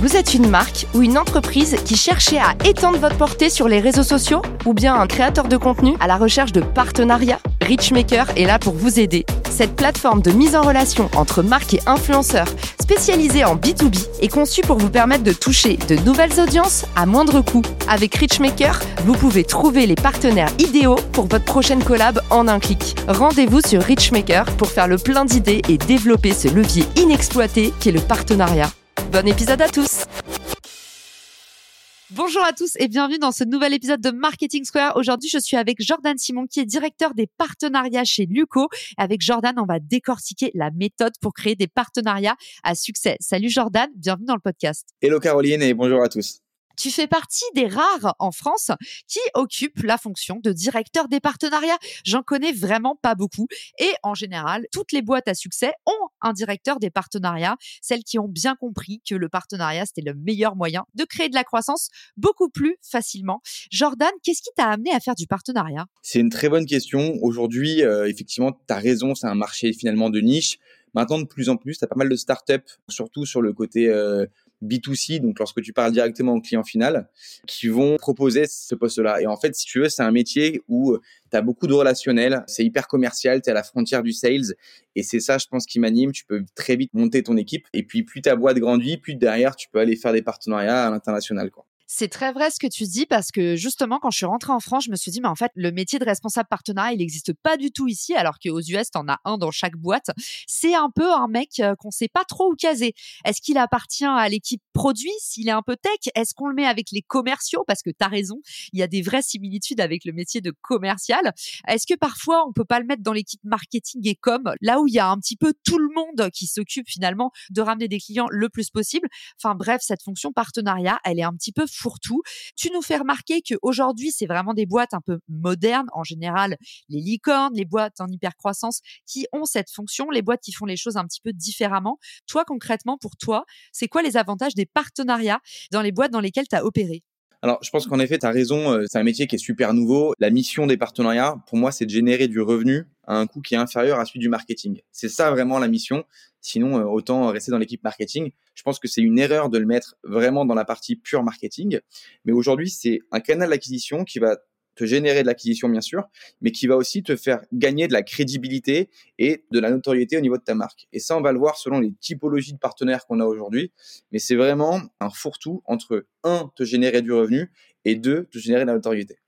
Vous êtes une marque ou une entreprise qui cherchez à étendre votre portée sur les réseaux sociaux ou bien un créateur de contenu à la recherche de partenariats? Richmaker est là pour vous aider. Cette plateforme de mise en relation entre marques et influenceurs spécialisée en B2B est conçue pour vous permettre de toucher de nouvelles audiences à moindre coût. Avec Richmaker, vous pouvez trouver les partenaires idéaux pour votre prochaine collab en un clic. Rendez-vous sur Richmaker pour faire le plein d'idées et développer ce levier inexploité qu'est le partenariat. Bon épisode à tous Bonjour à tous et bienvenue dans ce nouvel épisode de Marketing Square. Aujourd'hui, je suis avec Jordan Simon qui est directeur des partenariats chez Luco. Avec Jordan, on va décortiquer la méthode pour créer des partenariats à succès. Salut Jordan, bienvenue dans le podcast. Hello Caroline et bonjour à tous. Tu fais partie des rares en France qui occupent la fonction de directeur des partenariats. J'en connais vraiment pas beaucoup. Et en général, toutes les boîtes à succès ont un directeur des partenariats, celles qui ont bien compris que le partenariat, c'était le meilleur moyen de créer de la croissance beaucoup plus facilement. Jordan, qu'est-ce qui t'a amené à faire du partenariat? C'est une très bonne question. Aujourd'hui, euh, effectivement, tu as raison, c'est un marché finalement de niche. Maintenant, de plus en plus, tu as pas mal de startups, surtout sur le côté euh, B2C, donc lorsque tu parles directement au client final, qui vont proposer ce poste-là. Et en fait, si tu veux, c'est un métier où euh, tu as beaucoup de relationnel, c'est hyper commercial, tu es à la frontière du sales. Et c'est ça, je pense, qui m'anime. Tu peux très vite monter ton équipe. Et puis, plus ta boîte grandit, plus derrière, tu peux aller faire des partenariats à l'international. Quoi. C'est très vrai ce que tu dis parce que justement, quand je suis rentrée en France, je me suis dit, mais en fait, le métier de responsable partenariat, il n'existe pas du tout ici, alors qu'aux US, tu en as un dans chaque boîte. C'est un peu un mec euh, qu'on sait pas trop où caser. Est-ce qu'il appartient à l'équipe produit, s'il est un peu tech Est-ce qu'on le met avec les commerciaux? Parce que tu as raison, il y a des vraies similitudes avec le métier de commercial. Est-ce que parfois, on peut pas le mettre dans l'équipe marketing et com, là où il y a un petit peu tout le monde qui s'occupe finalement de ramener des clients le plus possible? Enfin bref, cette fonction partenariat, elle est un petit peu fourre-tout. Tu nous fais remarquer qu'aujourd'hui, c'est vraiment des boîtes un peu modernes, en général, les licornes, les boîtes en hypercroissance, qui ont cette fonction, les boîtes qui font les choses un petit peu différemment. Toi, concrètement, pour toi, c'est quoi les avantages des partenariats dans les boîtes dans lesquelles tu as opéré? Alors, je pense qu'en effet, tu as raison, euh, c'est un métier qui est super nouveau. La mission des partenariats, pour moi, c'est de générer du revenu à un coût qui est inférieur à celui du marketing. C'est ça vraiment la mission. Sinon, euh, autant rester dans l'équipe marketing. Je pense que c'est une erreur de le mettre vraiment dans la partie pure marketing. Mais aujourd'hui, c'est un canal d'acquisition qui va te générer de l'acquisition, bien sûr, mais qui va aussi te faire gagner de la crédibilité et de la notoriété au niveau de ta marque. Et ça, on va le voir selon les typologies de partenaires qu'on a aujourd'hui. Mais c'est vraiment un fourre-tout entre, un, te générer du revenu et deux, te générer de la notoriété.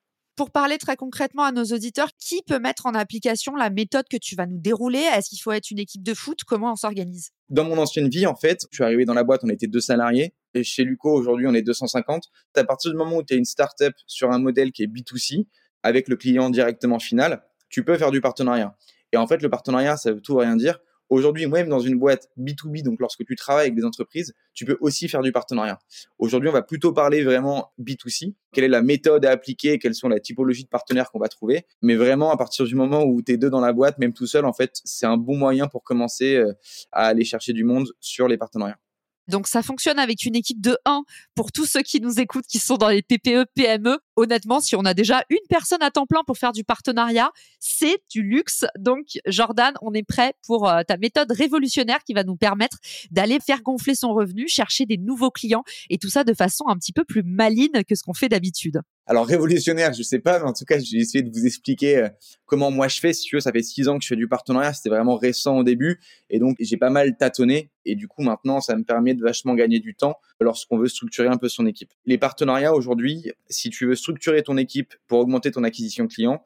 Pour parler très concrètement à nos auditeurs, qui peut mettre en application la méthode que tu vas nous dérouler? Est-ce qu'il faut être une équipe de foot? Comment on s'organise? Dans mon ancienne vie, en fait, je suis arrivé dans la boîte, on était deux salariés. Et chez Luco, aujourd'hui, on est 250. À partir du moment où tu es une startup sur un modèle qui est B2C, avec le client directement final, tu peux faire du partenariat. Et en fait, le partenariat, ça veut tout rien dire. Aujourd'hui, même dans une boîte B2B, donc lorsque tu travailles avec des entreprises, tu peux aussi faire du partenariat. Aujourd'hui, on va plutôt parler vraiment B2C. Quelle est la méthode à appliquer? Quelles sont les typologies de partenaires qu'on va trouver? Mais vraiment, à partir du moment où tu es deux dans la boîte, même tout seul, en fait, c'est un bon moyen pour commencer euh, à aller chercher du monde sur les partenariats. Donc ça fonctionne avec une équipe de 1 pour tous ceux qui nous écoutent, qui sont dans les TPE, PME. Honnêtement, si on a déjà une personne à temps plein pour faire du partenariat, c'est du luxe. Donc Jordan, on est prêt pour euh, ta méthode révolutionnaire qui va nous permettre d'aller faire gonfler son revenu, chercher des nouveaux clients et tout ça de façon un petit peu plus maligne que ce qu'on fait d'habitude. Alors révolutionnaire, je sais pas, mais en tout cas, j'ai essayé de vous expliquer euh, comment moi je fais. Si tu veux, ça fait six ans que je fais du partenariat, c'était vraiment récent au début, et donc j'ai pas mal tâtonné. Et du coup, maintenant, ça me permet de vachement gagner du temps lorsqu'on veut structurer un peu son équipe. Les partenariats aujourd'hui, si tu veux structurer ton équipe pour augmenter ton acquisition client,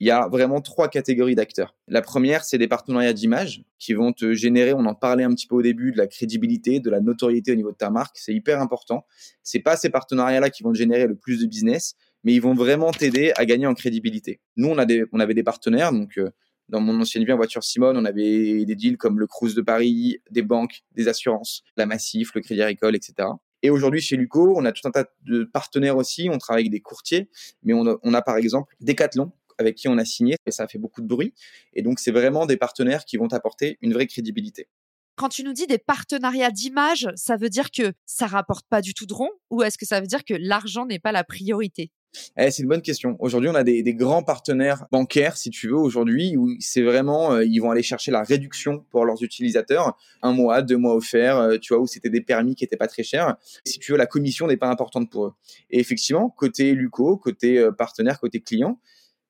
il y a vraiment trois catégories d'acteurs. La première, c'est des partenariats d'image qui vont te générer, on en parlait un petit peu au début, de la crédibilité, de la notoriété au niveau de ta marque. C'est hyper important. C'est pas ces partenariats-là qui vont te générer le plus de business, mais ils vont vraiment t'aider à gagner en crédibilité. Nous, on avait des partenaires, donc euh, dans mon ancienne vie en voiture Simone, on avait des deals comme le Cruise de Paris, des banques, des assurances, la Massif, le Crédit Agricole, etc. Et aujourd'hui, chez Luco, on a tout un tas de partenaires aussi. On travaille avec des courtiers, mais on a, on a par exemple Decathlon avec qui on a signé et ça fait beaucoup de bruit. Et donc, c'est vraiment des partenaires qui vont apporter une vraie crédibilité. Quand tu nous dis des partenariats d'image, ça veut dire que ça rapporte pas du tout de rond ou est-ce que ça veut dire que l'argent n'est pas la priorité? Eh, c'est une bonne question. Aujourd'hui, on a des, grands partenaires bancaires, si tu veux, aujourd'hui, où c'est vraiment, euh, ils vont aller chercher la réduction pour leurs utilisateurs. Un mois, deux mois offerts, euh, tu vois, où c'était des permis qui étaient pas très chers. Si tu veux, la commission n'est pas importante pour eux. Et effectivement, côté Luco, côté euh, partenaire, côté client,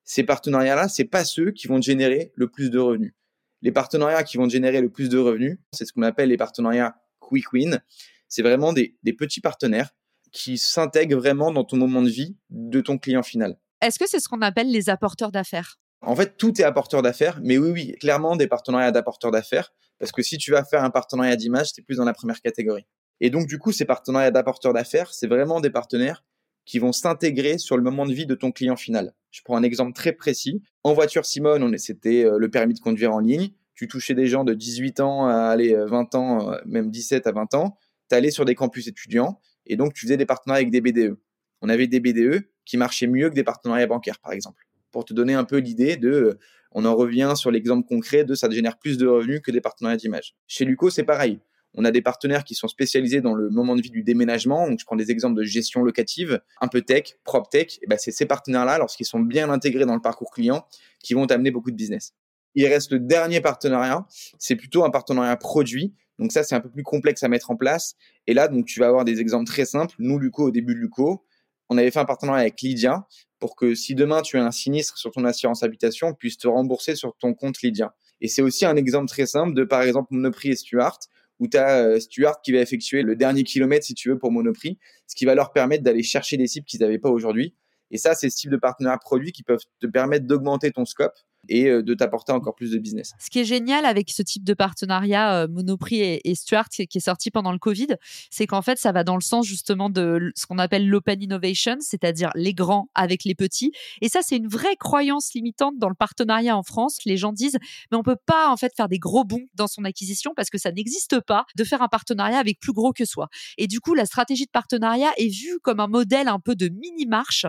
ces partenariats-là, c'est pas ceux qui vont générer le plus de revenus. Les partenariats qui vont générer le plus de revenus, c'est ce qu'on appelle les partenariats quick win. C'est vraiment des petits partenaires qui s'intègre vraiment dans ton moment de vie de ton client final. Est-ce que c'est ce qu'on appelle les apporteurs d'affaires? En fait, tout est apporteur d'affaires, mais oui, oui, clairement des partenariats d'apporteurs d'affaires, parce que si tu vas faire un partenariat d'image, c'est plus dans la première catégorie. Et donc, du coup, ces partenariats d'apporteurs d'affaires, c'est vraiment des partenaires qui vont s'intégrer sur le moment de vie de ton client final. Je prends un exemple très précis. En voiture Simone, c'était euh, le permis de conduire en ligne. Tu touchais des gens de 18 ans à aller 20 ans, euh, même 17 à 20 ans. Tu allais sur des campus étudiants et donc, tu faisais des partenariats avec des BDE. On avait des BDE qui marchaient mieux que des partenariats bancaires, par exemple. Pour te donner un peu l'idée de, euh, on en revient sur l'exemple concret de ça génère plus de revenus que des partenariats d'image. Chez Luco, c'est pareil. On a des partenaires qui sont spécialisés dans le moment de vie du déménagement. Donc, je prends des exemples de gestion locative, un peu tech, prop tech. Et ben, c'est ces partenaires-là, lorsqu'ils sont bien intégrés dans le parcours client, qui vont amener beaucoup de business. Il reste le dernier partenariat. C'est plutôt un partenariat produit donc ça, c'est un peu plus complexe à mettre en place. Et là, donc tu vas avoir des exemples très simples. Nous, Luco, au début de Luco, on avait fait un partenariat avec Lydia pour que si demain tu as un sinistre sur ton assurance habitation, on puisse te rembourser sur ton compte Lydia. Et c'est aussi un exemple très simple de, par exemple, Monoprix et Stuart, où tu as euh, Stuart qui va effectuer le dernier kilomètre, si tu veux, pour Monoprix, ce qui va leur permettre d'aller chercher des cibles qu'ils n'avaient pas aujourd'hui. Et ça, c'est ce type de partenariat produit qui peuvent te permettre d'augmenter ton scope et euh, de t'apporter encore plus de business. Ce qui est génial avec ce type de partenariat euh, Monoprix et, Stuart qui est sorti pendant le Covid, c'est qu'en fait, ça va dans le sens justement de ce qu'on appelle l'open innovation, c'est-à-dire les grands avec les petits. Et ça, c'est une vraie croyance limitante dans le partenariat en France. Les gens disent, mais on peut pas en fait faire des gros bons dans son acquisition parce que ça n'existe pas de faire un partenariat avec plus gros que soi. Et du coup, la stratégie de partenariat est vue comme un modèle un peu de mini marche.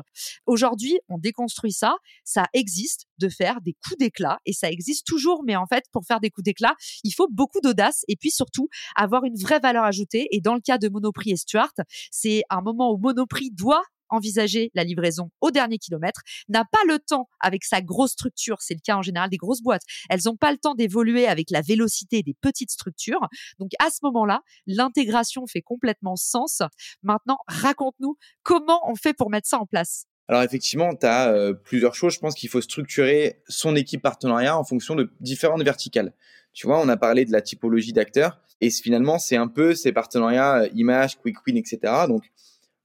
Aujourd'hui, on déconstruit ça. Ça existe de faire des coups d'éclat et ça existe toujours. Mais en fait, pour faire des coups d'éclat, il faut beaucoup d'audace et puis surtout avoir une vraie valeur ajoutée. Et dans le cas de Monoprix et Stuart, c'est un moment où Monoprix doit envisager la livraison au dernier kilomètre, n'a pas le temps avec sa grosse structure, c'est le cas en général des grosses boîtes, elles n'ont pas le temps d'évoluer avec la vélocité des petites structures. Donc à ce moment-là, l'intégration fait complètement sens. Maintenant, raconte-nous comment on fait pour mettre ça en place. Alors effectivement, tu as euh, plusieurs choses. Je pense qu'il faut structurer son équipe partenariat en fonction de différentes verticales. Tu vois, on a parlé de la typologie d'acteurs et finalement, c'est un peu ces partenariats euh, image, quick win, etc. Donc,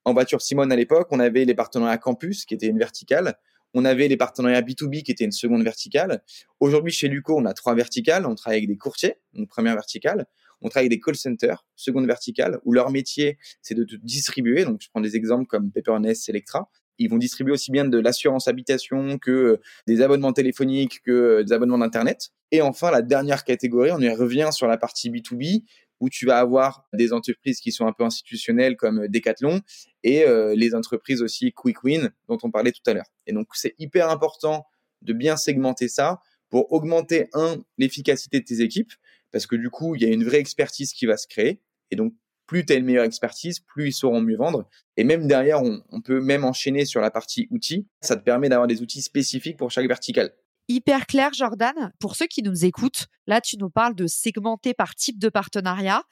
en voiture Simone à l'époque, on avait les partenariats campus qui étaient une verticale. On avait les partenariats B2B qui étaient une seconde verticale. Aujourd'hui, chez Luco, on a trois verticales. On travaille avec des courtiers, une première verticale. On travaille avec des call centers, seconde verticale, où leur métier, c'est de distribuer. Donc, je prends des exemples comme Pepperness, Electra. Ils vont distribuer aussi bien de l'assurance habitation que euh, des abonnements téléphoniques que euh, des abonnements d'Internet. Et enfin, la dernière catégorie, on y revient sur la partie B2B, où tu vas avoir des entreprises qui sont un peu institutionnelles comme euh, Decathlon et les entreprises aussi Quick Win dont on parlait tout à l'heure. Et donc, c'est hyper important de bien segmenter ça pour augmenter, un, l'efficacité de tes équipes, parce que du coup, il y a une vraie expertise qui va se créer. Et donc, plus tu as une meilleure expertise, plus ils sauront mieux vendre. Et même derrière, on, peut même enchaîner sur la partie outils. Ça te permet d'avoir des outils spécifiques pour chaque vertical. Hyper clair, Jordan. Pour ceux qui nous écoutent, là, tu nous parles de segmenter par type de partenariat.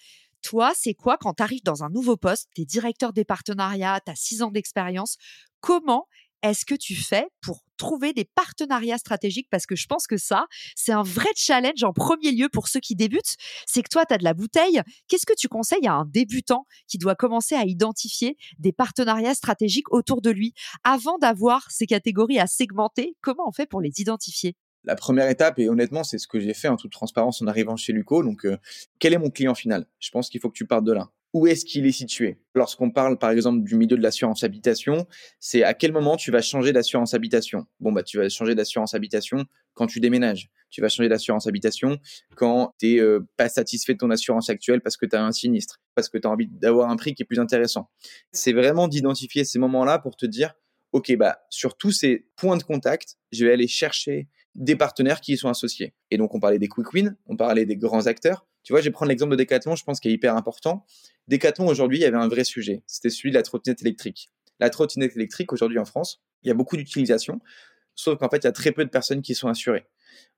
Toi, c'est quoi quand tu arrives dans un nouveau poste, tu es directeur des partenariats, tu as six ans d'expérience, comment est-ce que tu fais pour trouver des partenariats stratégiques Parce que je pense que ça, c'est un vrai challenge en premier lieu pour ceux qui débutent. C'est que toi, tu as de la bouteille. Qu'est-ce que tu conseilles à un débutant qui doit commencer à identifier des partenariats stratégiques autour de lui? Avant d'avoir ces catégories à segmenter Comment on fait pour les identifier? La première étape, et honnêtement, c'est ce que j'ai fait en toute transparence en arrivant chez Luco. Donc, euh, quel est mon client final? Je pense qu'il faut que tu partes de là où est-ce qu'il est situé? Lorsqu'on parle par exemple du milieu de l'assurance habitation, c'est à quel moment tu vas changer d'assurance habitation? Bon bah tu vas changer d'assurance habitation quand tu déménages. Tu vas changer d'assurance habitation quand tu n'es euh, pas satisfait de ton assurance actuelle parce que tu as un sinistre, parce que tu as envie d'avoir un prix qui est plus intéressant. C'est vraiment d'identifier ces moments-là pour te dire OK, bah, sur tous ces points de contact, je vais aller chercher des partenaires qui y sont associés. Et donc, on parlait des quick wins, on parlait des grands acteurs. Tu vois, je vais prendre l'exemple de Decathlon, je pense qu'il est hyper important. Decathlon, aujourd'hui, il y avait un vrai sujet. C'était celui de la trottinette électrique. La trottinette électrique, aujourd'hui, en France, il y a beaucoup d'utilisation, sauf qu'en fait, il y a très peu de personnes qui sont assurées.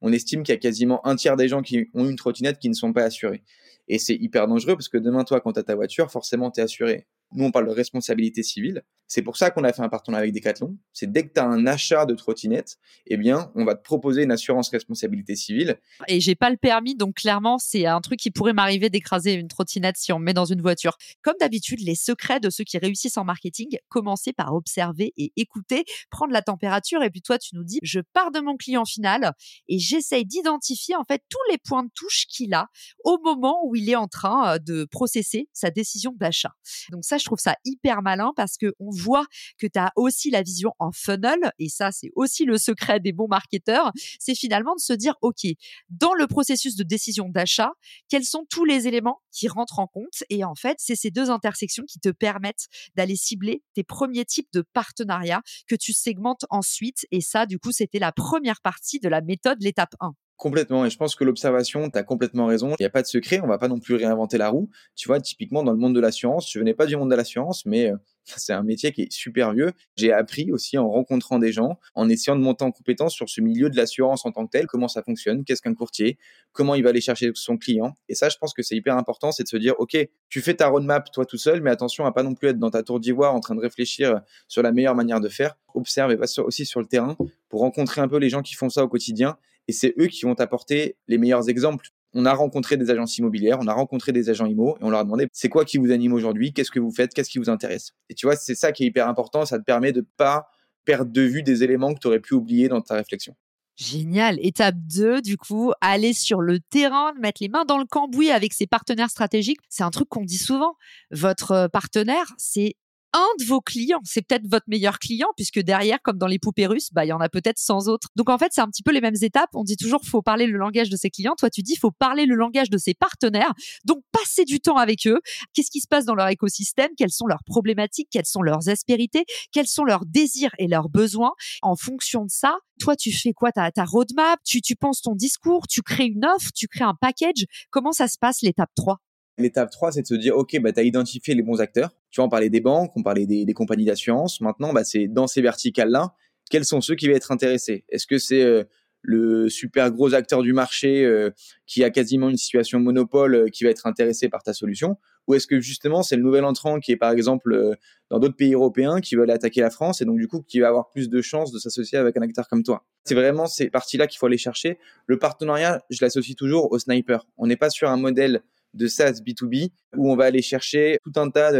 On estime qu'il y a quasiment un tiers des gens qui ont une trottinette qui ne sont pas assurés. Et c'est hyper dangereux parce que demain, toi, quand tu as ta voiture, forcément, tu es assuré. Nous, on parle de responsabilité civile. C'est pour ça qu'on a fait un partenariat avec Decathlon. C'est dès que tu as un achat de trottinette, eh bien, on va te proposer une assurance responsabilité civile. Et j'ai pas le permis, donc clairement, c'est un truc qui pourrait m'arriver d'écraser une trottinette si on me met dans une voiture. Comme d'habitude, les secrets de ceux qui réussissent en marketing, commencer par observer et écouter, prendre la température. Et puis toi, tu nous dis, je pars de mon client final et j'essaye d'identifier en fait tous les points de touche qu'il a au moment où il est en train euh, de processer sa décision d'achat. Donc ça, je trouve ça hyper malin parce que on voit que tu as aussi la vision en funnel, et ça, c'est aussi le secret des bons marketeurs, c'est finalement de se dire, OK, dans le processus de décision d'achat, quels sont tous les éléments qui rentrent en compte? Et en fait, c'est ces deux intersections qui te permettent d'aller cibler tes premiers types de partenariats que tu segmentes ensuite. Et ça, du coup, c'était la première partie de la méthode, l'étape 1. Complètement. Et je pense que l'observation, tu as complètement raison. Il n'y a pas de secret. On va pas non plus réinventer la roue. Tu vois, typiquement, dans le monde de l'assurance, je venais pas du monde de l'assurance, mais euh, c'est un métier qui est super vieux. J'ai appris aussi en rencontrant des gens, en essayant de monter en compétence sur ce milieu de l'assurance en tant que tel, comment ça fonctionne, qu'est-ce qu'un courtier, comment il va aller chercher son client. Et ça, je pense que c'est hyper important, c'est de se dire, OK, tu fais ta roadmap toi tout seul, mais attention à pas non plus être dans ta tour d'ivoire en train de réfléchir sur la meilleure manière de faire. Observe et va aussi sur le terrain pour rencontrer un peu les gens qui font ça au quotidien et c'est eux qui vont t'apporter les meilleurs exemples. On a rencontré des agences immobilières, on a rencontré des agents IMO et on leur a demandé c'est quoi qui vous anime aujourd'hui, qu'est-ce que vous faites, qu'est-ce qui vous intéresse? Et tu vois, c'est ça qui est hyper important, ça te permet de pas perdre de vue des éléments que tu aurais pu oublier dans ta réflexion. Génial. Étape 2, du coup, aller sur le terrain, mettre les mains dans le cambouis avec ses partenaires stratégiques. C'est un truc qu'on dit souvent. Votre partenaire, c'est un de vos clients. C'est peut-être votre meilleur client puisque derrière, comme dans les poupées russes, bah, il y en a peut-être 100 autres. Donc en fait, c'est un petit peu les mêmes étapes. On dit toujours, faut parler le langage de ses clients. Toi, tu dis, faut parler le langage de ses partenaires. Donc passer du temps avec eux. Qu'est-ce qui se passe dans leur écosystème? Quelles sont leurs problématiques? Quelles sont leurs aspérités? Quels sont leurs désirs et leurs besoins? En fonction de ça, toi, tu fais quoi? Ta, ta roadmap? Tu, tu penses ton discours? Tu crées une offre? Tu crées un package? Comment ça se passe l'étape 3? L'étape 3, c'est de se dire, OK, bah, tu as identifié les bons acteurs. Tu vois, on parlait des banques, on parlait des, compagnies d'assurance. Maintenant, bah, c'est dans ces verticales-là, quels sont ceux qui vont être intéressés? Est-ce que c'est euh, le super gros acteur du marché euh, qui a quasiment une situation monopole euh, qui va être intéressé par ta solution? Ou est-ce que justement, c'est le nouvel entrant qui est par exemple dans d'autres pays européens qui veut aller attaquer la France et donc du coup qui va avoir plus de chances de s'associer avec un acteur comme toi? C'est vraiment ces parties-là qu'il faut aller chercher. Le partenariat, je l'associe toujours au sniper. On n'est pas sur un modèle de SaaS B2B où on va aller chercher tout un tas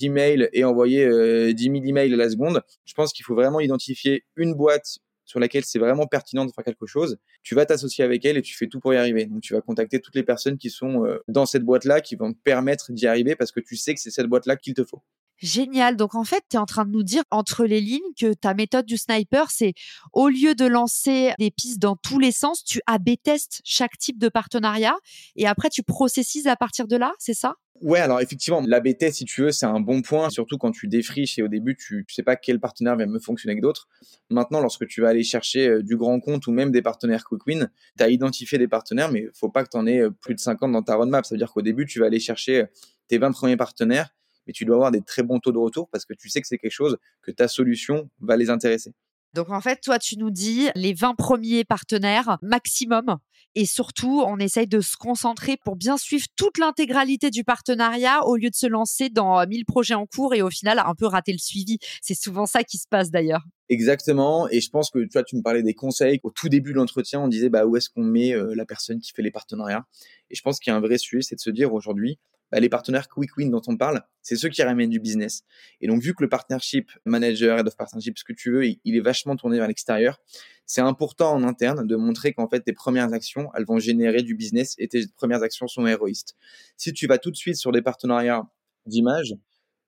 d'emails et envoyer 10 euh, 000 emails à la seconde. Je pense qu'il faut vraiment identifier une boîte sur laquelle c'est vraiment pertinent de faire quelque chose, tu vas t'associer avec elle et tu fais tout pour y arriver. Donc tu vas contacter toutes les personnes qui sont euh, dans cette boîte-là, qui vont te permettre d'y arriver parce que tu sais que c'est cette boîte-là qu'il te faut. Génial. Donc en fait, tu es en train de nous dire entre les lignes que ta méthode du sniper, c'est au lieu de lancer des pistes dans tous les sens, tu AB testes chaque type de partenariat et après tu processises à partir de là, c'est ça? Ouais, alors effectivement, l'AB test, si tu veux, c'est un bon point, surtout quand tu défriches et au début, tu, tu sais pas quel partenaire va me fonctionner avec d'autres. Maintenant, lorsque tu vas aller chercher euh, du grand compte ou même des partenaires quick win, tu as identifié des partenaires, mais faut pas que tu en aies euh, plus de 50 dans ta roadmap. Ça veut dire qu'au début, tu vas aller chercher euh, tes 20 premiers partenaires mais tu dois avoir des très bons taux de retour parce que tu sais que c'est quelque chose que ta solution va les intéresser. Donc en fait, toi, tu nous dis les 20 premiers partenaires maximum. Et surtout, on essaye de se concentrer pour bien suivre toute l'intégralité du partenariat au lieu de se lancer dans 1000 projets en cours et au final un peu rater le suivi. C'est souvent ça qui se passe d'ailleurs. Exactement. Et je pense que toi, tu me parlais des conseils. Au tout début de l'entretien, on disait bah, où est-ce qu'on met euh, la personne qui fait les partenariats? Et je pense qu'il y a un vrai sujet, c'est de se dire aujourd'hui, bah, les partenaires quick win dont on parle, c'est ceux qui ramènent du business. Et donc, vu que le partnership manager, head of partnership, ce que tu veux, il est vachement tourné vers l'extérieur, c'est important en interne de montrer qu'en fait, tes premières actions, elles vont générer du business et tes premières actions sont héroïstes. Si tu vas tout de suite sur des partenariats d'image,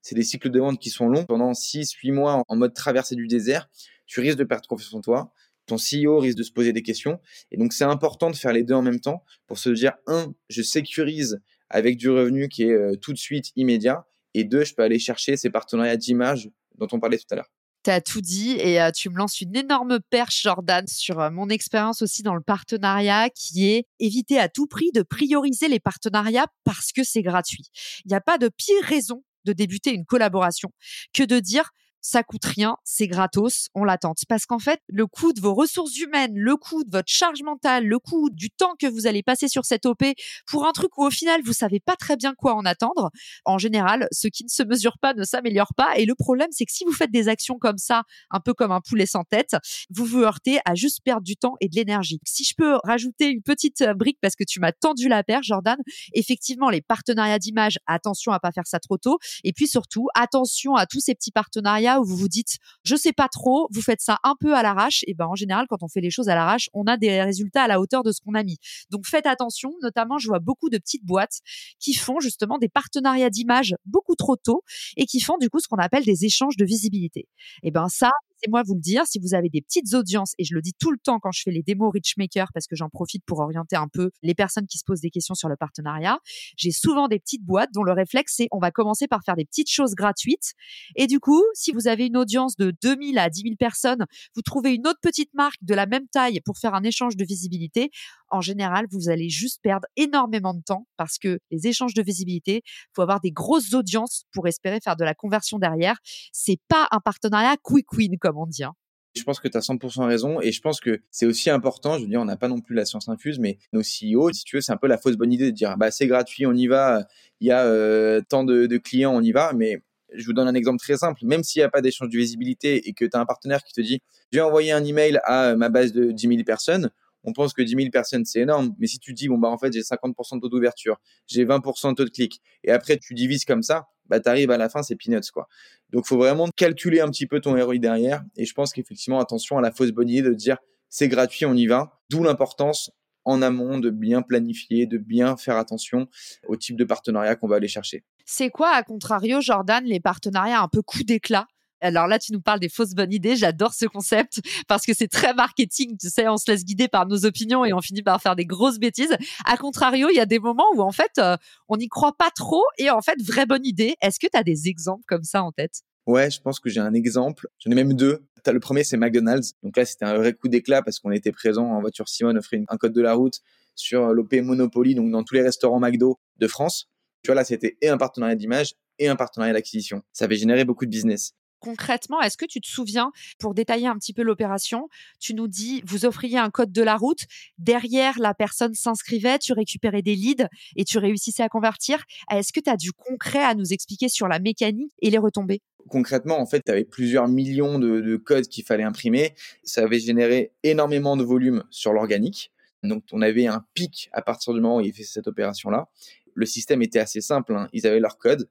c'est des cycles de vente qui sont longs. Pendant 6, 8 mois en mode traversée du désert, tu risques de perdre confiance en toi. Ton CEO risque de se poser des questions. Et donc, c'est important de faire les deux en même temps pour se dire, un, je sécurise avec du revenu qui est euh, tout de suite immédiat. Et deux, je peux aller chercher ces partenariats d'image dont on parlait tout à l'heure. Tu as tout dit et euh, tu me lances une énorme perche, Jordan, sur euh, mon expérience aussi dans le partenariat qui est éviter à tout prix de prioriser les partenariats parce que c'est gratuit. Il n'y a pas de pire raison de débuter une collaboration que de dire ça coûte rien, c'est gratos, on l'attend. Parce qu'en fait, le coût de vos ressources humaines, le coût de votre charge mentale, le coût du temps que vous allez passer sur cette OP pour un truc où au final vous savez pas très bien quoi en attendre, en général, ce qui ne se mesure pas ne s'améliore pas. Et le problème, c'est que si vous faites des actions comme ça, un peu comme un poulet sans tête, vous vous heurtez à juste perdre du temps et de l'énergie. Si je peux rajouter une petite euh, brique parce que tu m'as tendu la paire, Jordan, effectivement, les partenariats d'image, attention à pas faire ça trop tôt. Et puis surtout, attention à tous ces petits partenariats où vous vous dites je sais pas trop, vous faites ça un peu à l'arrache, et ben en général quand on fait les choses à l'arrache, on a des résultats à la hauteur de ce qu'on a mis. Donc faites attention, notamment je vois beaucoup de petites boîtes qui font justement des partenariats d'image beaucoup trop tôt et qui font du coup ce qu'on appelle des échanges de visibilité. Et ben ça, c'est moi vous le dire, si vous avez des petites audiences, et je le dis tout le temps quand je fais les démos Richmaker, parce que j'en profite pour orienter un peu les personnes qui se posent des questions sur le partenariat, j'ai souvent des petites boîtes dont le réflexe c'est on va commencer par faire des petites choses gratuites. Et du coup, si vous avez une audience de 2000 à 10 000 personnes, vous trouvez une autre petite marque de la même taille pour faire un échange de visibilité, en général, vous allez juste perdre énormément de temps parce que les échanges de visibilité, faut avoir des grosses audiences pour espérer faire de la conversion derrière. C'est pas un partenariat quick win comme on dit. Hein. Je pense que tu as 100% raison et je pense que c'est aussi important. Je veux dire, on n'a pas non plus la science infuse, mais nos CEO, si tu veux, c'est un peu la fausse bonne idée de dire bah c'est gratuit, on y va. Il y a euh, tant de, de, clients, on y va. Mais je vous donne un exemple très simple. Même s'il n'y a pas d'échange de visibilité et que tu as un partenaire qui te dit je vais envoyer un email à ma base de 10 000 personnes, on pense que 10 000 personnes, c'est énorme. Mais si tu dis, bon, bah, en fait, j'ai 50% de taux d'ouverture, j'ai 20% de taux de clic, et après, tu divises comme ça, bah, tu à la fin, c'est peanuts, quoi. Donc, faut vraiment calculer un petit peu ton ROI derrière. Et je pense qu'effectivement, attention à la fausse bonne idée de dire, c'est gratuit, on y va. D'où l'importance en amont de bien planifier, de bien faire attention au type de partenariat qu'on va aller chercher. C'est quoi, à contrario, Jordan, les partenariats un peu coup d'éclat? Alors là, tu nous parles des fausses bonnes idées. J'adore ce concept parce que c'est très marketing. Tu sais, on se laisse guider par nos opinions et on finit par faire des grosses bêtises. A contrario, il y a des moments où en fait, euh, on n'y croit pas trop et en fait, vraie bonne idée. Est-ce que tu as des exemples comme ça en tête? Ouais, je pense que j'ai un exemple. J'en ai même deux. As le premier, c'est McDonald's. Donc là, c'était un vrai coup d'éclat parce qu'on était présent en voiture Simone offrait un code de la route sur l'OP Monopoly, donc dans tous les restaurants McDo de France. Tu vois, là, c'était et un partenariat d'image et un partenariat d'acquisition. Ça avait généré beaucoup de business. Concrètement, est-ce que tu te souviens, pour détailler un petit peu l'opération, tu nous dis, vous offriez un code de la route, derrière la personne s'inscrivait, tu récupérais des leads et tu réussissais à convertir. Est-ce que tu as du concret à nous expliquer sur la mécanique et les retombées? Concrètement, en fait, tu avais plusieurs millions de, codes qu'il fallait imprimer. Ça avait généré énormément de volume sur l'organique. Donc, on avait un pic à partir du moment où il fait cette opération-là. Le système était assez simple. Hein. Ils avaient leur code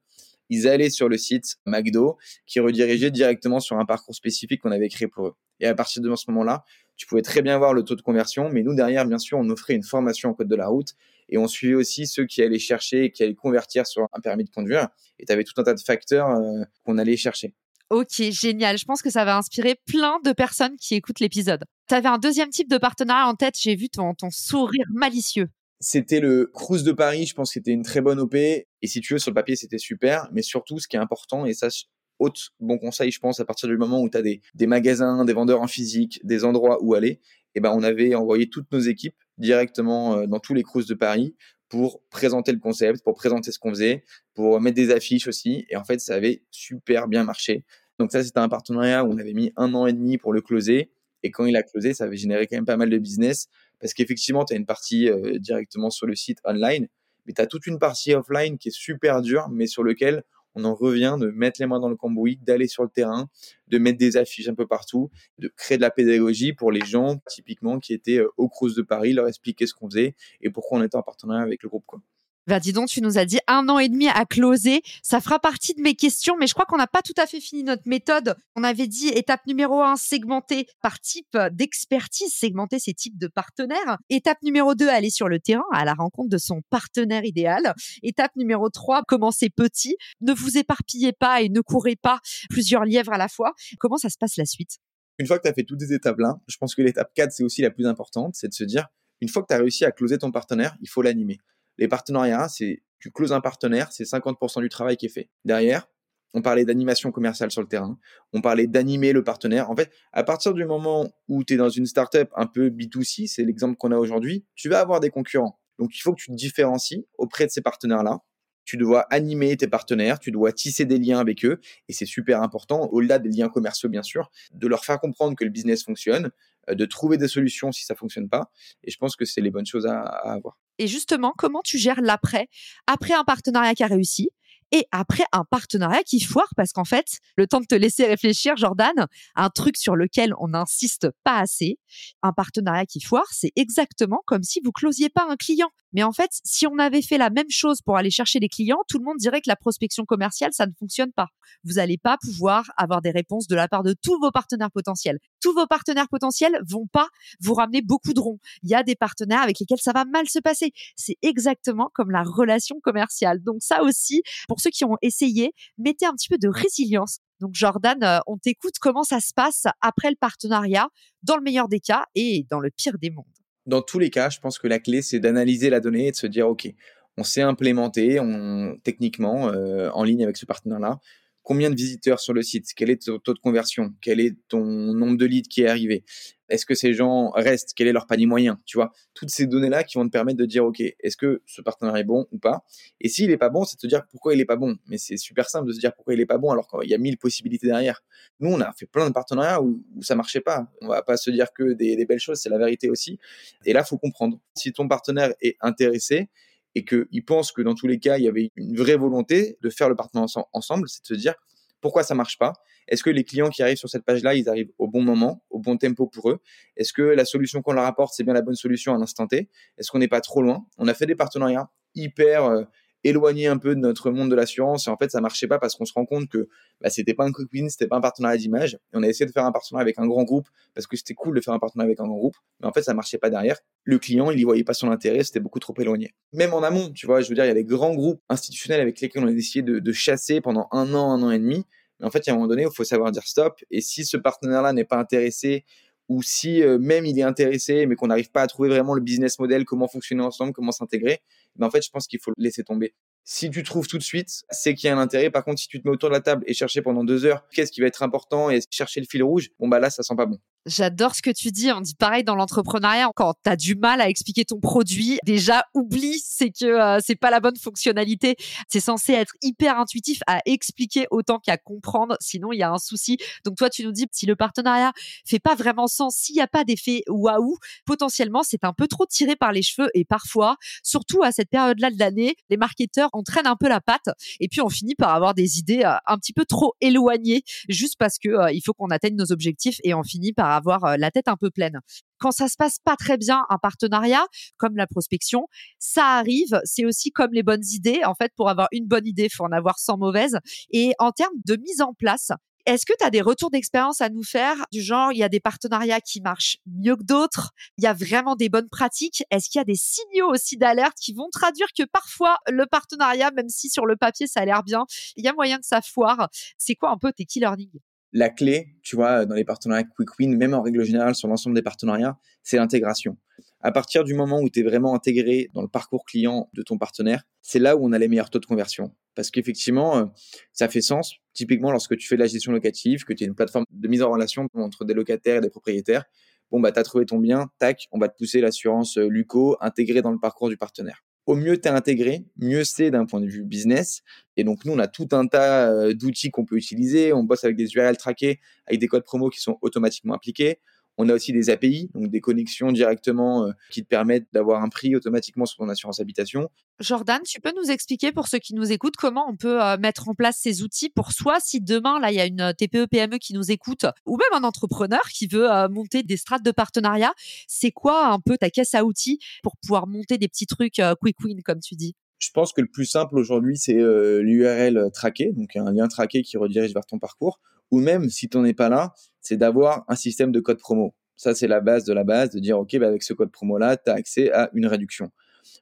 ils allaient sur le site McDo qui redirigeait directement sur un parcours spécifique qu'on avait créé pour eux. Et à partir de ce moment-là, tu pouvais très bien voir le taux de conversion, mais nous derrière, bien sûr, on offrait une formation en code de la route et on suivait aussi ceux qui allaient chercher et qui allaient convertir sur un permis de conduire. Et tu avais tout un tas de facteurs euh, qu'on allait chercher. Ok, génial. Je pense que ça va inspirer plein de personnes qui écoutent l'épisode. Tu avais un deuxième type de partenariat en tête. J'ai vu ton, ton sourire malicieux. C'était le Cruise de Paris, je pense que c'était une très bonne OP. Et si tu veux, sur le papier, c'était super. Mais surtout, ce qui est important, et ça, autre bon conseil, je pense, à partir du moment où tu as des, des, magasins, des vendeurs en physique, des endroits où aller, eh ben, on avait envoyé toutes nos équipes directement euh, dans tous les cruises de Paris pour présenter le concept, pour présenter ce qu'on faisait, pour mettre des affiches aussi. Et en fait, ça avait super bien marché. Donc ça, c'était un partenariat où on avait mis un an et demi pour le closer. Et quand il a closé, ça avait généré quand même pas mal de business parce qu'effectivement, tu as une partie euh, directement sur le site online, mais tu as toute une partie offline qui est super dure, mais sur lequel on en revient de mettre les mains dans le cambouis, d'aller sur le terrain, de mettre des affiches un peu partout, de créer de la pédagogie pour les gens, typiquement, qui étaient euh, au Crous de Paris, leur expliquer ce qu'on faisait et pourquoi on était en partenariat avec le groupe. Quoi. Bah dis donc, tu nous as dit un an et demi à closer. Ça fera partie de mes questions, mais je crois qu'on n'a pas tout à fait fini notre méthode. On avait dit étape numéro un, segmenter par type d'expertise, segmenter ces types de partenaires. Étape numéro deux, aller sur le terrain à la rencontre de son partenaire idéal. Étape numéro trois, commencer petit. Ne vous éparpillez pas et ne courez pas plusieurs lièvres à la fois. Comment ça se passe la suite? Une fois que tu as fait toutes ces étapes-là, je pense que l'étape 4, c'est aussi la plus importante, c'est de se dire, une fois que tu as réussi à closer ton partenaire, il faut l'animer. Les partenariats, c'est tu closes un partenaire, c'est 50% du travail qui est fait. Derrière, on parlait d'animation commerciale sur le terrain, on parlait d'animer le partenaire. En fait, à partir du moment où tu es dans une startup un peu B2C, c'est l'exemple qu'on a aujourd'hui, tu vas avoir des concurrents. Donc il faut que tu te différencies auprès de ces partenaires-là. Tu dois animer tes partenaires, tu dois tisser des liens avec eux, et c'est super important, au-delà des liens commerciaux bien sûr, de leur faire comprendre que le business fonctionne, euh, de trouver des solutions si ça fonctionne pas. Et je pense que c'est les bonnes choses à, avoir. Et justement, comment tu gères l'après Après un partenariat qui a réussi, et après un partenariat qui foire? Parce qu'en fait, le temps de te laisser réfléchir, Jordan, un truc sur lequel on n'insiste pas assez, un partenariat qui foire, c'est exactement comme si vous closiez pas un client. Mais en fait, si on avait fait la même chose pour aller chercher des clients, tout le monde dirait que la prospection commerciale, ça ne fonctionne pas. Vous n'allez pas pouvoir avoir des réponses de la part de tous vos partenaires potentiels. Tous vos partenaires potentiels vont pas vous ramener beaucoup de ronds. Il y a des partenaires avec lesquels ça va mal se passer. C'est exactement comme la relation commerciale. Donc ça aussi, pour ceux qui ont essayé, mettez un petit peu de résilience donc Jordan, euh, on t'écoute comment ça se passe après le partenariat, dans le meilleur des cas et dans le pire des mondes dans tous les cas, je pense que la clé, c'est d'analyser la donnée et de se dire, OK, on s'est implémenté techniquement euh, en ligne avec ce partenaire-là combien de visiteurs sur le site, quel est ton taux de conversion, quel est ton nombre de leads qui est arrivé, est-ce que ces gens restent, quel est leur panier moyen, tu vois, toutes ces données-là qui vont te permettre de dire, ok, est-ce que ce partenaire est bon ou pas, et s'il est pas bon, c'est de te dire pourquoi il est pas bon, mais c'est super simple de se dire pourquoi il est pas bon alors qu'il y a mille possibilités derrière. Nous, on a fait plein de partenariats où, ça marchait pas, on va pas se dire que des, des belles choses, c'est la vérité aussi, et là, faut comprendre, si ton partenaire est intéressé, et qu'il pense que dans tous les cas, il y avait une vraie volonté de faire le partenariat ensemble, c'est de se dire pourquoi ça marche pas? Est-ce que les clients qui arrivent sur cette page-là, ils arrivent au bon moment, au bon tempo pour eux? Est-ce que la solution qu'on leur apporte, c'est bien la bonne solution à l'instant T? Est-ce qu'on n'est pas trop loin? On a fait des partenariats hyper euh, éloigné un peu de notre monde de l'assurance et en fait ça marchait pas parce qu'on se rend compte que bah, c'était pas un quick win, c'était pas un partenariat d'image et on a essayé de faire un partenariat avec un grand groupe parce que c'était cool de faire un partenariat avec un grand groupe mais en fait ça marchait pas derrière. Le client il y voyait pas son intérêt, c'était beaucoup trop éloigné. Même en amont, tu vois, je veux dire il y a des grands groupes institutionnels avec lesquels on a décidé de, de chasser pendant un an, un an et demi. Mais en fait, il y a un moment donné, il faut savoir dire stop. Et si ce partenaire-là n'est pas intéressé ou si euh, même il est intéressé, mais qu'on n'arrive pas à trouver vraiment le business model, comment fonctionner ensemble, comment s'intégrer, ben en fait, je pense qu'il faut le laisser tomber. Si tu trouves tout de suite, c'est qu'il y a un intérêt. Par contre, si tu te mets autour de la table et chercher pendant deux heures qu'est-ce qui va être important et chercher le fil rouge, bon bah là, ça sent pas bon. J'adore ce que tu dis. On dit pareil dans l'entrepreneuriat. Quand tu as du mal à expliquer ton produit, déjà oublie, c'est que euh, c'est pas la bonne fonctionnalité. C'est censé être hyper intuitif à expliquer autant qu'à comprendre. Sinon, il y a un souci. Donc toi, tu nous dis si le partenariat fait pas vraiment sens, s'il n'y a pas d'effet waouh, potentiellement c'est un peu trop tiré par les cheveux. Et parfois, surtout à cette période-là de l'année, les marketeurs entraînent un peu la patte et puis on finit par avoir des idées euh, un petit peu trop éloignées juste parce que euh, il faut qu'on atteigne nos objectifs et on finit par avoir euh, la tête un peu pleine. Quand ça se passe pas très bien, un partenariat, comme la prospection, ça arrive. C'est aussi comme les bonnes idées. En fait, pour avoir une bonne idée, faut en avoir 100 mauvaises. Et en termes de mise en place, est-ce que tu as des retours d'expérience à nous faire du genre, il y a des partenariats qui marchent mieux que d'autres, il y a vraiment des bonnes pratiques? Est-ce qu'il y a des signaux aussi d'alerte qui vont traduire que parfois le partenariat, même si sur le papier ça a l'air bien, il y a moyen que ça foire? C'est quoi un peu tes key learning? La clé, tu vois, dans les partenariats Quick Win, même en règle générale sur l'ensemble des partenariats, c'est l'intégration. À partir du moment où tu es vraiment intégré dans le parcours client de ton partenaire, c'est là où on a les meilleurs taux de conversion. Parce qu'effectivement, euh, ça fait sens. Typiquement, lorsque tu fais de la gestion locative, que tu es une plateforme de mise en relation entre des locataires et des propriétaires, bon, bah, tu as trouvé ton bien, tac, on va te pousser l'assurance euh, LUCO intégrée dans le parcours du partenaire au mieux tu es intégré, mieux c'est d'un point de vue business. Et donc, nous, on a tout un tas euh, d'outils qu'on peut utiliser. On bosse avec des URL traqués, avec des codes promo qui sont automatiquement appliqués. On a aussi des API, donc des connexions directement euh, qui te permettent d'avoir un prix automatiquement sur ton assurance habitation. Jordan, tu peux nous expliquer pour ceux qui nous écoutent comment on peut euh, mettre en place ces outils pour soi si demain là il y a une euh, TPE PME qui nous écoute ou même un entrepreneur qui veut monter des strates de partenariat, c'est quoi un peu ta caisse à outils pour pouvoir monter des petits trucs quick win comme tu dis? Je pense que le plus simple aujourd'hui, c'est l'URL traqué, donc un lien traqué qui redirige vers ton parcours. Ou même si tu n'en es pas là, c'est d'avoir un système de code promo. Ça, c'est la base de la base, de dire, OK, bah avec ce code promo-là, tu as accès à une réduction.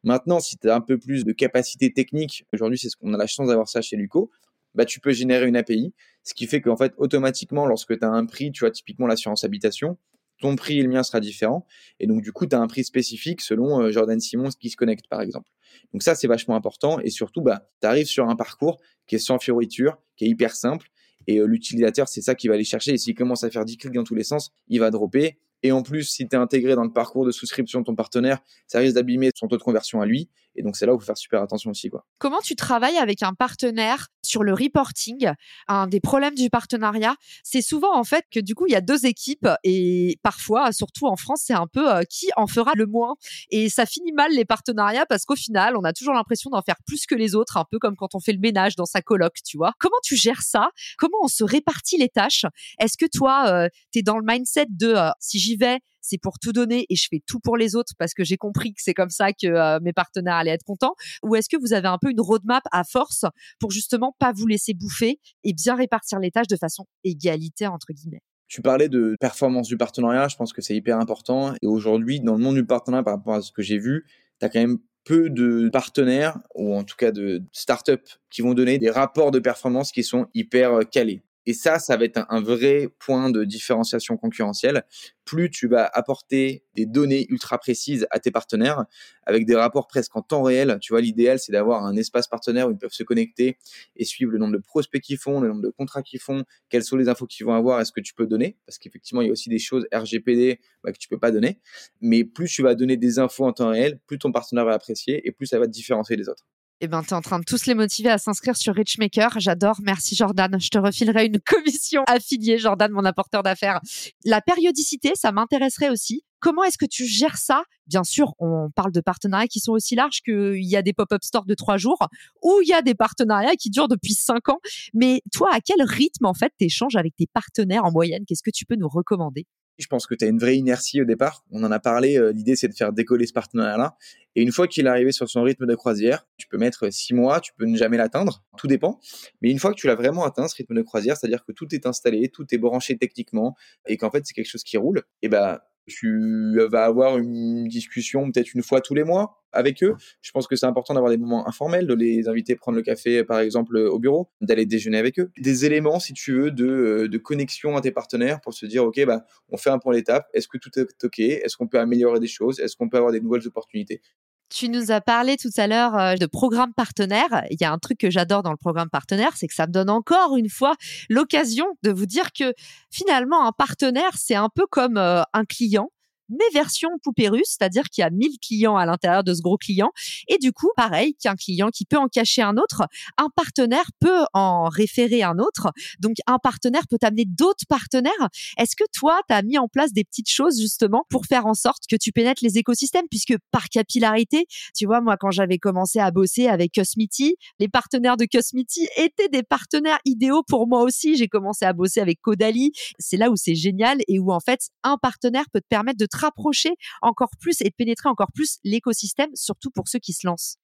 Maintenant, si tu as un peu plus de capacité technique, aujourd'hui, c'est ce qu'on a la chance d'avoir ça chez Luco, bah, tu peux générer une API, ce qui fait qu'en fait, automatiquement, lorsque tu as un prix, tu vois, typiquement l'assurance habitation, ton prix et le mien sera différent. Et donc, du coup, tu as un prix spécifique selon euh, Jordan Simons qui se connecte, par exemple. Donc ça, c'est vachement important. Et surtout, bah, tu arrives sur un parcours qui est sans fioriture, qui est hyper simple. Et euh, l'utilisateur, c'est ça qui va aller chercher. Et s'il commence à faire 10 clics dans tous les sens, il va dropper. Et en plus, si tu es intégré dans le parcours de souscription de ton partenaire, ça risque d'abîmer son taux de conversion à lui. Et donc, c'est là où il faut faire super attention aussi. Quoi. Comment tu travailles avec un partenaire sur le reporting Un des problèmes du partenariat, c'est souvent en fait que du coup, il y a deux équipes et parfois, surtout en France, c'est un peu euh, qui en fera le moins. Et ça finit mal les partenariats parce qu'au final, on a toujours l'impression d'en faire plus que les autres, un peu comme quand on fait le ménage dans sa coloc, tu vois. Comment tu gères ça? Comment on se répartit les tâches? Est-ce que toi, euh, tu es dans le mindset de euh, si j'y vais, c'est pour tout donner et je fais tout pour les autres parce que j'ai compris que c'est comme ça que euh, mes partenaires allaient être contents Ou est-ce que vous avez un peu une roadmap à force pour justement pas vous laisser bouffer et bien répartir les tâches de façon égalitaire entre guillemets? Tu parlais de performance du partenariat, je pense que c'est hyper important. Et aujourd'hui, dans le monde du partenariat, par rapport à ce que j'ai vu, tu as quand même peu de partenaires, ou en tout cas de startups, qui vont donner des rapports de performance qui sont hyper euh, calés. Et ça, ça va être un, vrai point de différenciation concurrentielle. Plus tu vas apporter des données ultra précises à tes partenaires avec des rapports presque en temps réel. Tu vois, l'idéal, c'est d'avoir un espace partenaire où ils peuvent se connecter et suivre le nombre de prospects qu'ils font, le nombre de contrats qu'ils font, quelles sont les infos qu'ils vont avoir, est-ce que tu peux donner? Parce qu'effectivement, il y a aussi des choses RGPD bah, que tu peux pas donner. Mais plus tu vas donner des infos en temps réel, plus ton partenaire va apprécier et plus ça va te différencier des autres eh ben, tu es en train de tous les motiver à s'inscrire sur Richmaker. J'adore. Merci, Jordan. Je te refilerai une commission affiliée, Jordan, mon apporteur d'affaires. La périodicité, ça m'intéresserait aussi. Comment est-ce que tu gères ça? Bien sûr, on parle de partenariats qui sont aussi larges qu'il y a des pop-up stores de trois jours ou il y a des partenariats qui durent depuis cinq ans. Mais toi, à quel rythme, en fait, tu échanges avec tes partenaires en moyenne? Qu'est-ce que tu peux nous recommander? Je pense que tu as une vraie inertie au départ. On en a parlé. Euh, l'idée, c'est de faire décoller ce partenariat-là. Et une fois qu'il est arrivé sur son rythme de croisière, tu peux mettre six mois, tu peux ne jamais l'atteindre. Tout dépend. Mais une fois que tu l'as vraiment atteint, ce rythme de croisière, c'est-à-dire que tout est installé, tout est branché techniquement et qu'en fait, c'est quelque chose qui roule, et ben, tu vas avoir une discussion peut-être une fois tous les mois avec eux. Je pense que c'est important d'avoir des moments informels, de les inviter prendre le café, par exemple, au bureau, d'aller déjeuner avec eux. Des éléments, si tu veux, de, euh, de connexion à tes partenaires pour se dire, OK, bah, on fait un point d'étape. Est-ce que tout est OK? Est-ce qu'on peut améliorer des choses? Est-ce qu'on peut avoir des nouvelles opportunités? Tu nous as parlé tout à l'heure euh, de programme partenaire. Il y a un truc que j'adore dans le programme partenaire, c'est que ça me donne encore une fois l'occasion de vous dire que finalement, un partenaire, c'est un peu comme euh, un client mais version poupée russe, c'est-à-dire qu'il y a 1000 clients à l'intérieur de ce gros client. Et du coup, pareil qu'un client qui peut en cacher un autre, un partenaire peut en référer un autre. Donc, un partenaire peut amener d'autres partenaires. Est-ce que toi, tu as mis en place des petites choses justement pour faire en sorte que tu pénètres les écosystèmes? Puisque par capillarité, tu vois, moi, quand j'avais commencé à bosser avec Cosmity, les partenaires de Cosmity étaient des partenaires idéaux pour moi aussi. J'ai commencé à bosser avec Codali. C'est là où c'est génial et où en fait, un partenaire peut te permettre de rapprocher encore plus et de pénétrer encore plus l'écosystème, surtout pour ceux qui se lancent.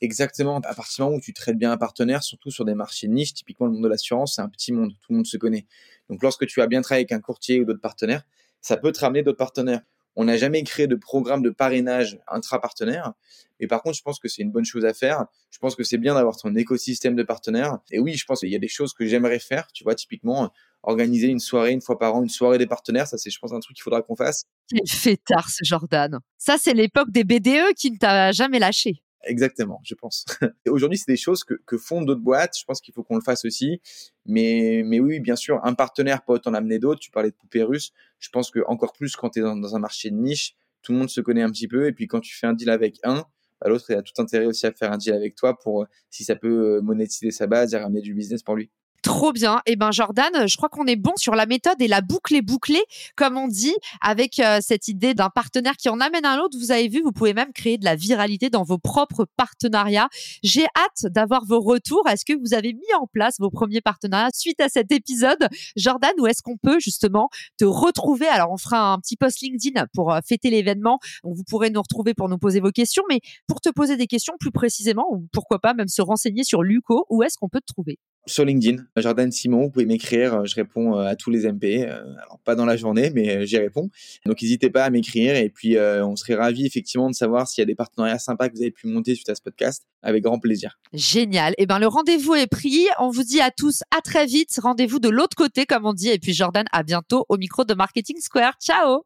Exactement. À partir du moment où tu traites bien un partenaire, surtout sur des marchés de niche, typiquement le monde de l'assurance, c'est un petit monde, tout le monde se connaît. Donc lorsque tu as bien travaillé avec un courtier ou d'autres partenaires, ça peut te ramener d'autres partenaires. On n'a jamais créé de programme de parrainage intra-partenaire. Mais par contre, je pense que c'est une bonne chose à faire. Je pense que c'est bien d'avoir ton écosystème de partenaires. Et oui, je pense qu'il y a des choses que j'aimerais faire. Tu vois, typiquement, organiser une soirée une fois par an, une soirée des partenaires. Ça, c'est, je pense, un truc qu'il faudra qu'on fasse. Quel fêtard, ce Jordan. Ça, c'est l'époque des BDE qui ne t'a jamais lâché. Exactement, je pense. Aujourd'hui, c'est des choses que, que font d'autres boîtes. Je pense qu'il faut qu'on le fasse aussi. Mais, mais oui, bien sûr, un partenaire peut en amener d'autres. Tu parlais de poupées russes. Je pense que encore plus quand tu es dans, un marché de niche, tout le monde se connaît un petit peu. Et puis quand tu fais un deal avec un, bah, l'autre, il a tout intérêt aussi à faire un deal avec toi pour, euh, si ça peut euh, monétiser sa base et ramener du business pour lui. Trop bien. Eh ben Jordan, je crois qu'on est bon sur la méthode et la boucle est bouclée, comme on dit, avec euh, cette idée d'un partenaire qui en amène un autre. Vous avez vu, vous pouvez même créer de la viralité dans vos propres partenariats. J'ai hâte d'avoir vos retours. Est-ce que vous avez mis en place vos premiers partenariats suite à cet épisode, Jordan, ou est-ce qu'on peut justement te retrouver? Alors, on fera un petit post LinkedIn pour euh, fêter l'événement. Vous pourrez nous retrouver pour nous poser vos questions, mais pour te poser des questions plus précisément, ou pourquoi pas même se renseigner sur Luco, où est-ce qu'on peut te trouver? Sur LinkedIn, Jordan Simon, vous pouvez m'écrire, euh, je réponds euh, à tous les MP, euh, alors pas dans la journée, mais j'y réponds. Donc n'hésitez pas à m'écrire et puis on serait ravis effectivement de savoir s'il y a des partenariats sympas que vous avez pu monter suite à ce podcast, avec grand plaisir. Génial. Et eh ben le rendez-vous est pris. On vous dit à tous à très vite. Rendez-vous de l'autre côté comme on dit et puis Jordan à bientôt au micro de Marketing Square. Ciao.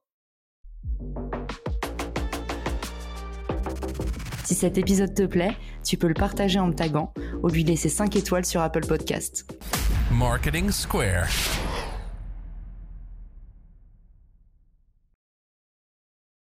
Si cet épisode te plaît, tu peux le partager en me taguant ou lui laisser 5 étoiles sur Apple Podcast. Marketing Square.